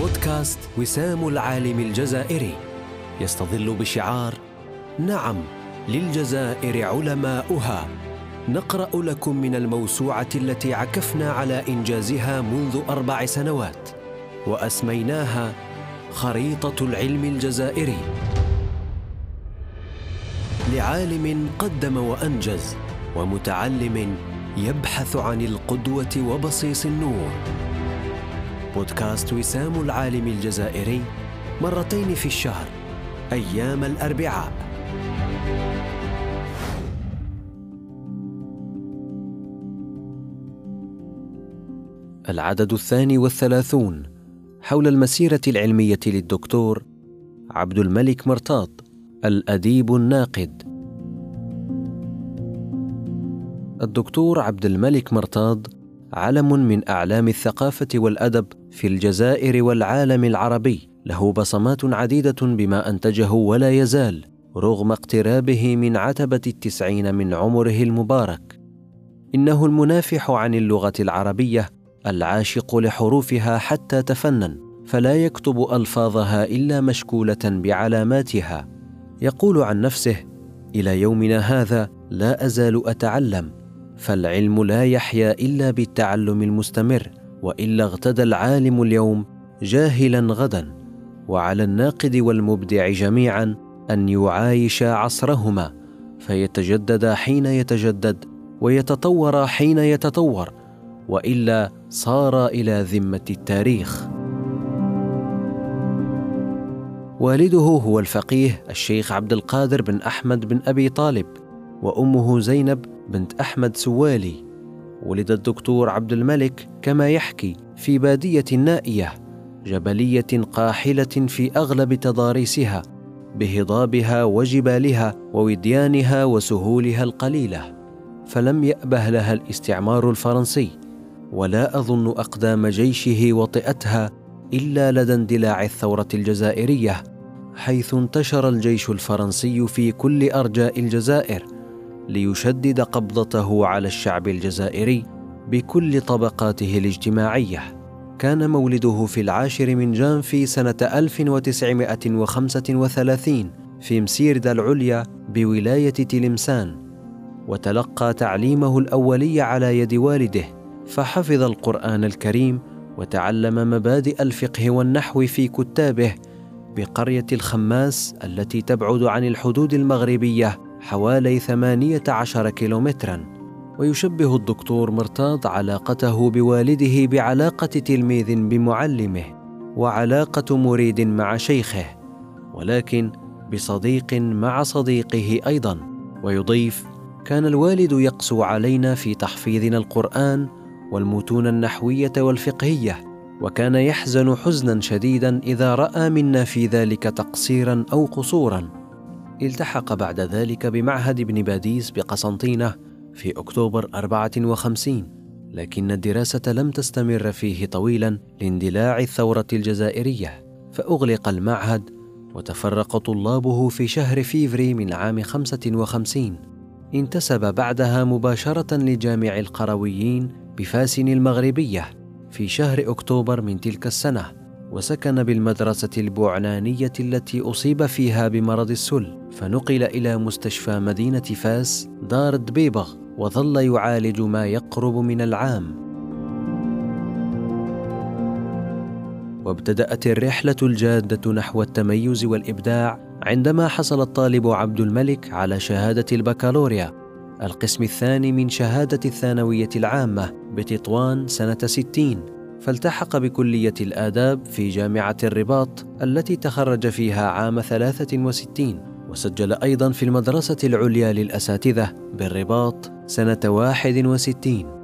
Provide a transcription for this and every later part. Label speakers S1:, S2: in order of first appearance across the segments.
S1: بودكاست وسام العالم الجزائري. يستظل بشعار نعم للجزائر علماؤها. نقرأ لكم من الموسوعة التي عكفنا على إنجازها منذ أربع سنوات وأسميناها خريطة العلم الجزائري. لعالم قدم وأنجز ومتعلم يبحث عن القدوة وبصيص النور. بودكاست وسام العالم الجزائري مرتين في الشهر أيام الأربعاء. العدد الثاني والثلاثون حول المسيرة العلمية للدكتور عبد الملك مرتاض الأديب الناقد. الدكتور عبد الملك مرتاض علم من أعلام الثقافة والأدب في الجزائر والعالم العربي. له بصمات عديدة بما أنتجه ولا يزال رغم اقترابه من عتبة التسعين من عمره المبارك. إنه المنافح عن اللغة العربية العاشق لحروفها حتى تفنن فلا يكتب ألفاظها إلا مشكولة بعلاماتها. يقول عن نفسه إلى يومنا هذا لا أزال أتعلم فالعلم لا يحيا إلا بالتعلم المستمر وإلا اغتدى العالم اليوم جاهلا غدا. وعلى الناقد والمبدع جميعا أن يعايشا عصرهما فيتجدد حين يتجدد ويتطور حين يتطور وإلا صار إلى ذمة التاريخ. والده هو الفقيه الشيخ عبد القادر بن أحمد بن أبي طالب وأمه زينب بنت أحمد سوالي ولد الدكتور عبد الملك كما يحكي في بادية نائية جبلية قاحلة في أغلب تضاريسها بهضابها وجبالها ووديانها وسهولها القليلة. فلم يأبه لها الاستعمار الفرنسي ولا أظن أقدام جيشه وطئتها إلا لدى اندلاع الثورة الجزائرية حيث انتشر الجيش الفرنسي في كل أرجاء الجزائر. ليشدد قبضته على الشعب الجزائري بكل طبقاته الاجتماعية. كان مولده في العاشر من جانفي سنة 1935 في مسيردة العليا بولاية تلمسان وتلقى تعليمه الأولي على يد والده فحفظ القرآن الكريم وتعلم مبادئ الفقه والنحو في كتابه بقرية الخماس التي تبعد عن الحدود المغربية حوالي ثمانية عشر كيلومترا ويشبه الدكتور مرتاض علاقته بوالده بعلاقة تلميذ بمعلمه وعلاقة مريد مع شيخه ولكن بصديق مع صديقه أيضا. ويضيف كان الوالد يقسو علينا في تحفيظنا القرآن والمتون النحوية والفقهية وكان يحزن حزنا شديدا إذا رأى منا في ذلك تقصيرا أو قصورا. التحق بعد ذلك بمعهد ابن باديس بقسنطينة في أكتوبر 54 لكن الدراسة لم تستمر فيه طويلا لاندلاع الثورة الجزائرية فأغلق المعهد وتفرق طلابه في شهر فيفري من عام 55 انتسب بعدها مباشرة لجامع القرويين بفاس المغربية في شهر أكتوبر من تلك السنة. وسكن بالمدرسة البوعنانية التي أصيب فيها بمرض السل فنقل إلى مستشفى مدينة فاس دار دبيبغ وظل يعالج ما يقرب من العام. وابتدأت الرحلة الجادة نحو التميز والإبداع عندما حصل الطالب عبد الملك على شهادة البكالوريا القسم الثاني من شهادة الثانوية العامة بتطوان سنة ستين. فالتحق بكلية الآداب في جامعة الرباط التي تخرج فيها عام 63 وسجل أيضا في المدرسة العليا للأساتذة بالرباط سنة 61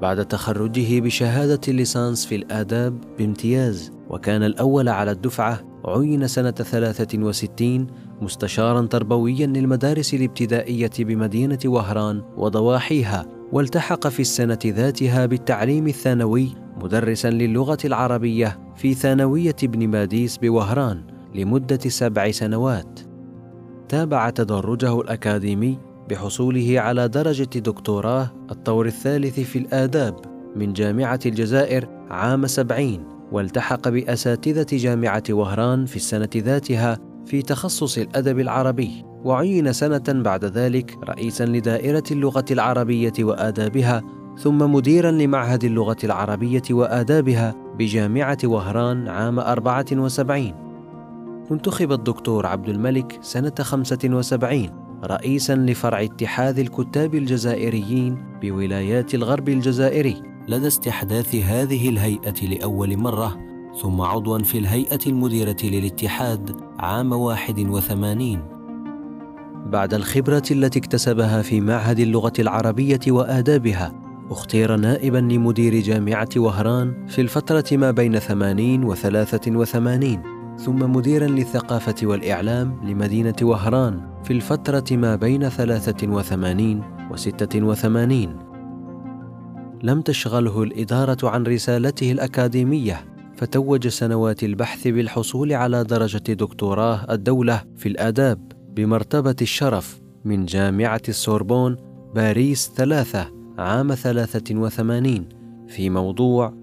S1: بعد تخرجه بشهادة الليسانس في الآداب بامتياز وكان الأول على الدفعة عين سنة 63 مستشارا تربويا للمدارس الابتدائية بمدينة وهران وضواحيها والتحق في السنة ذاتها بالتعليم الثانوي مدرسا للغة العربية في ثانوية ابن باديس بوهران لمدة سبع سنوات. تابع تدرجه الأكاديمي بحصوله على درجة دكتوراه الطور الثالث في الآداب من جامعة الجزائر عام سبعين والتحق بأساتذة جامعة وهران في السنة ذاتها في تخصص الأدب العربي وعين سنة بعد ذلك رئيسا لدائرة اللغة العربية وآدابها ثم مديرا لمعهد اللغة العربية وآدابها بجامعة وهران عام 74 انتخب الدكتور عبد الملك سنة 75 رئيسا لفرع اتحاد الكتاب الجزائريين بولايات الغرب الجزائري. لدى استحداث هذه الهيئة لأول مرة ثم عضوا في الهيئة المديرة للاتحاد عام 81 بعد الخبرة التي اكتسبها في معهد اللغة العربية وآدابها اختير نائبا لمدير جامعة وهران في الفترة ما بين 80 و 83 ثم مديرا للثقافة والإعلام لمدينة وهران في الفترة ما بين 83 و 86 لم تشغله الإدارة عن رسالته الأكاديمية فتوج سنوات البحث بالحصول على درجة دكتوراه الدولة في الآداب بمرتبة الشرف من جامعة السوربون باريس ثلاثة عام ثلاثة وثمانين في موضوع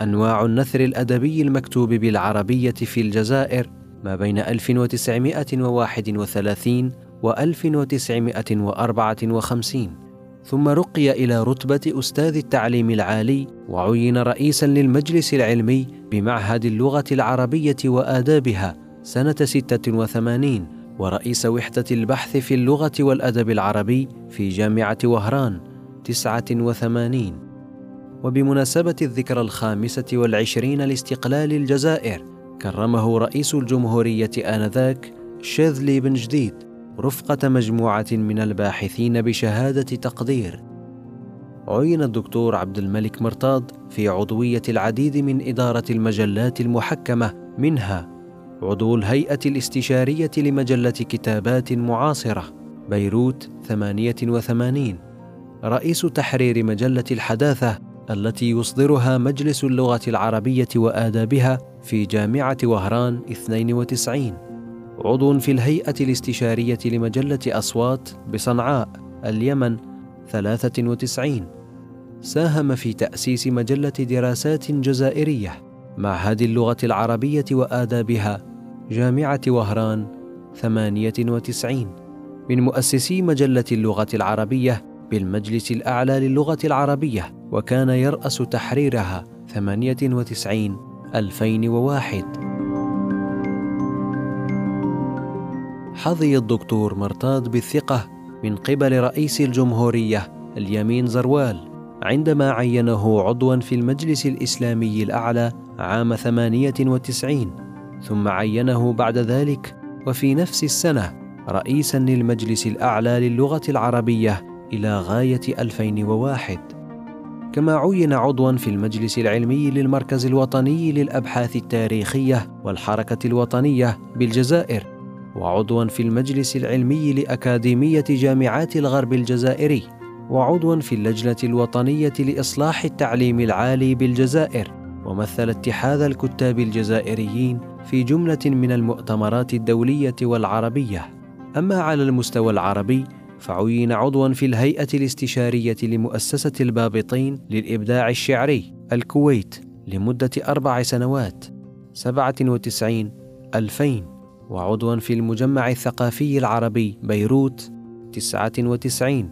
S1: أنواع النثر الأدبي المكتوب بالعربية في الجزائر ما بين 1931 و 1954 ثم رقي إلى رتبة أستاذ التعليم العالي وعين رئيسا للمجلس العلمي بمعهد اللغة العربية وآدابها سنة 86 ورئيس وحدة البحث في اللغة والأدب العربي في جامعة وهران 89 وبمناسبة الذكرى الخامسة والعشرين لاستقلال الجزائر كرمه رئيس الجمهورية آنذاك شاذلي بن جديد. رفقة مجموعة من الباحثين بشهادة تقدير. عين الدكتور عبد الملك مرتاض في عضوية العديد من إدارة المجلات المحكمة منها عضو الهيئة الاستشارية لمجلة كتابات معاصرة بيروت 88 رئيس تحرير مجلة الحداثة التي يصدرها مجلس اللغة العربية وآدابها في جامعة وهران 92 عضو في الهيئة الاستشارية لمجلة أصوات بصنعاء اليمن 93 ساهم في تأسيس مجلة دراسات جزائرية معهد اللغة العربية وآدابها جامعة وهران 98 من مؤسسي مجلة اللغة العربية بالمجلس الأعلى للغة العربية وكان يرأس تحريرها 98 2001 حظي الدكتور مرتاد بالثقة من قبل رئيس الجمهورية اليمين زروال عندما عينه عضوا في المجلس الإسلامي الأعلى عام 98 ثم عينه بعد ذلك وفي نفس السنة رئيسا للمجلس الأعلى للغة العربية إلى غاية 2001 كما عين عضوا في المجلس العلمي للمركز الوطني للأبحاث التاريخية والحركة الوطنية بالجزائر وعضوا في المجلس العلمي لأكاديمية جامعات الغرب الجزائري وعضوا في اللجنة الوطنية لإصلاح التعليم العالي بالجزائر ومثل اتحاد الكتاب الجزائريين في جملة من المؤتمرات الدولية والعربية. أما على المستوى العربي فعين عضوا في الهيئة الاستشارية لمؤسسة البابطين للإبداع الشعري الكويت لمدة أربع سنوات. 97 2000 وعضوا في المجمع الثقافي العربي بيروت 99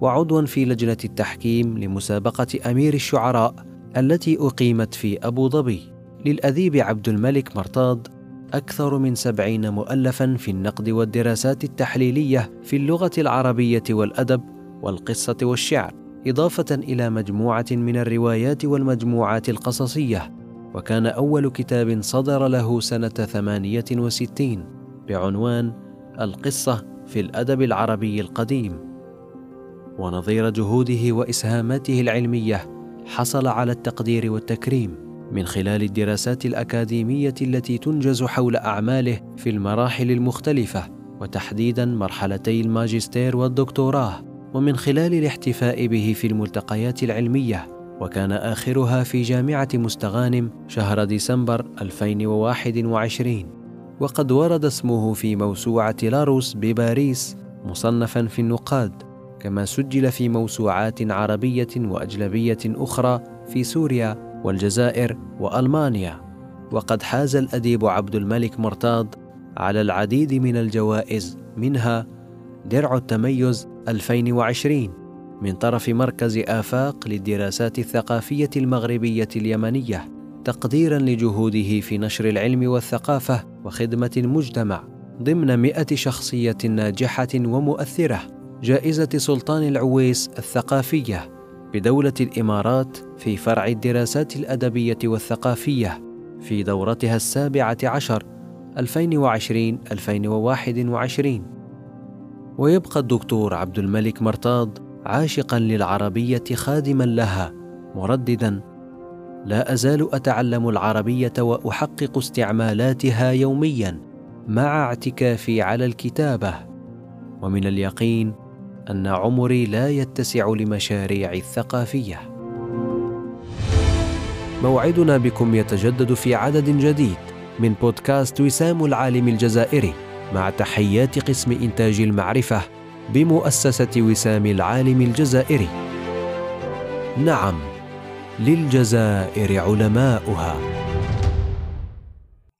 S1: وعضوا في لجنة التحكيم لمسابقة أمير الشعراء التي أقيمت في أبو ظبي. للأديب عبد الملك مرتاض أكثر من سبعين مؤلفا في النقد والدراسات التحليلية في اللغة العربية والأدب والقصة والشعر إضافة إلى مجموعة من الروايات والمجموعات القصصية. وكان أول كتاب صدر له سنة ثمانية وستين بعنوان القصة في الأدب العربي القديم. ونظير جهوده وإسهاماته العلمية حصل على التقدير والتكريم من خلال الدراسات الأكاديمية التي تنجز حول أعماله في المراحل المختلفة وتحديدا مرحلتي الماجستير والدكتوراه ومن خلال الاحتفاء به في الملتقيات العلمية. وكان آخرها في جامعة مستغانم شهر ديسمبر 2021 وقد ورد اسمه في موسوعة لاروس بباريس مصنفا في النقاد كما سجل في موسوعات عربية وأجنبية أخرى في سوريا والجزائر وألمانيا. وقد حاز الأديب عبد الملك مرتاض على العديد من الجوائز منها درع التميز 2020 من طرف مركز آفاق للدراسات الثقافية المغربية اليمنية تقديرا لجهوده في نشر العلم والثقافة وخدمة المجتمع ضمن مئة شخصية ناجحة ومؤثرة جائزة سلطان العويس الثقافية بدولة الإمارات في فرع الدراسات الأدبية والثقافية في دورتها السابعة عشر 2020-2021 ويبقى الدكتور عبد الملك مرتاض عاشقا للعربية خادما لها مرددا لا أزال أتعلم العربية وأحقق استعمالاتها يوميا مع اعتكافي على الكتابة. ومن اليقين أن عمري لا يتسع لمشاريع الثقافية. موعدنا بكم يتجدد في عدد جديد من بودكاست وسام العالم الجزائري مع تحيات قسم إنتاج المعرفة بمؤسسة وسام العالم الجزائري. نعم، للجزائر علماؤها.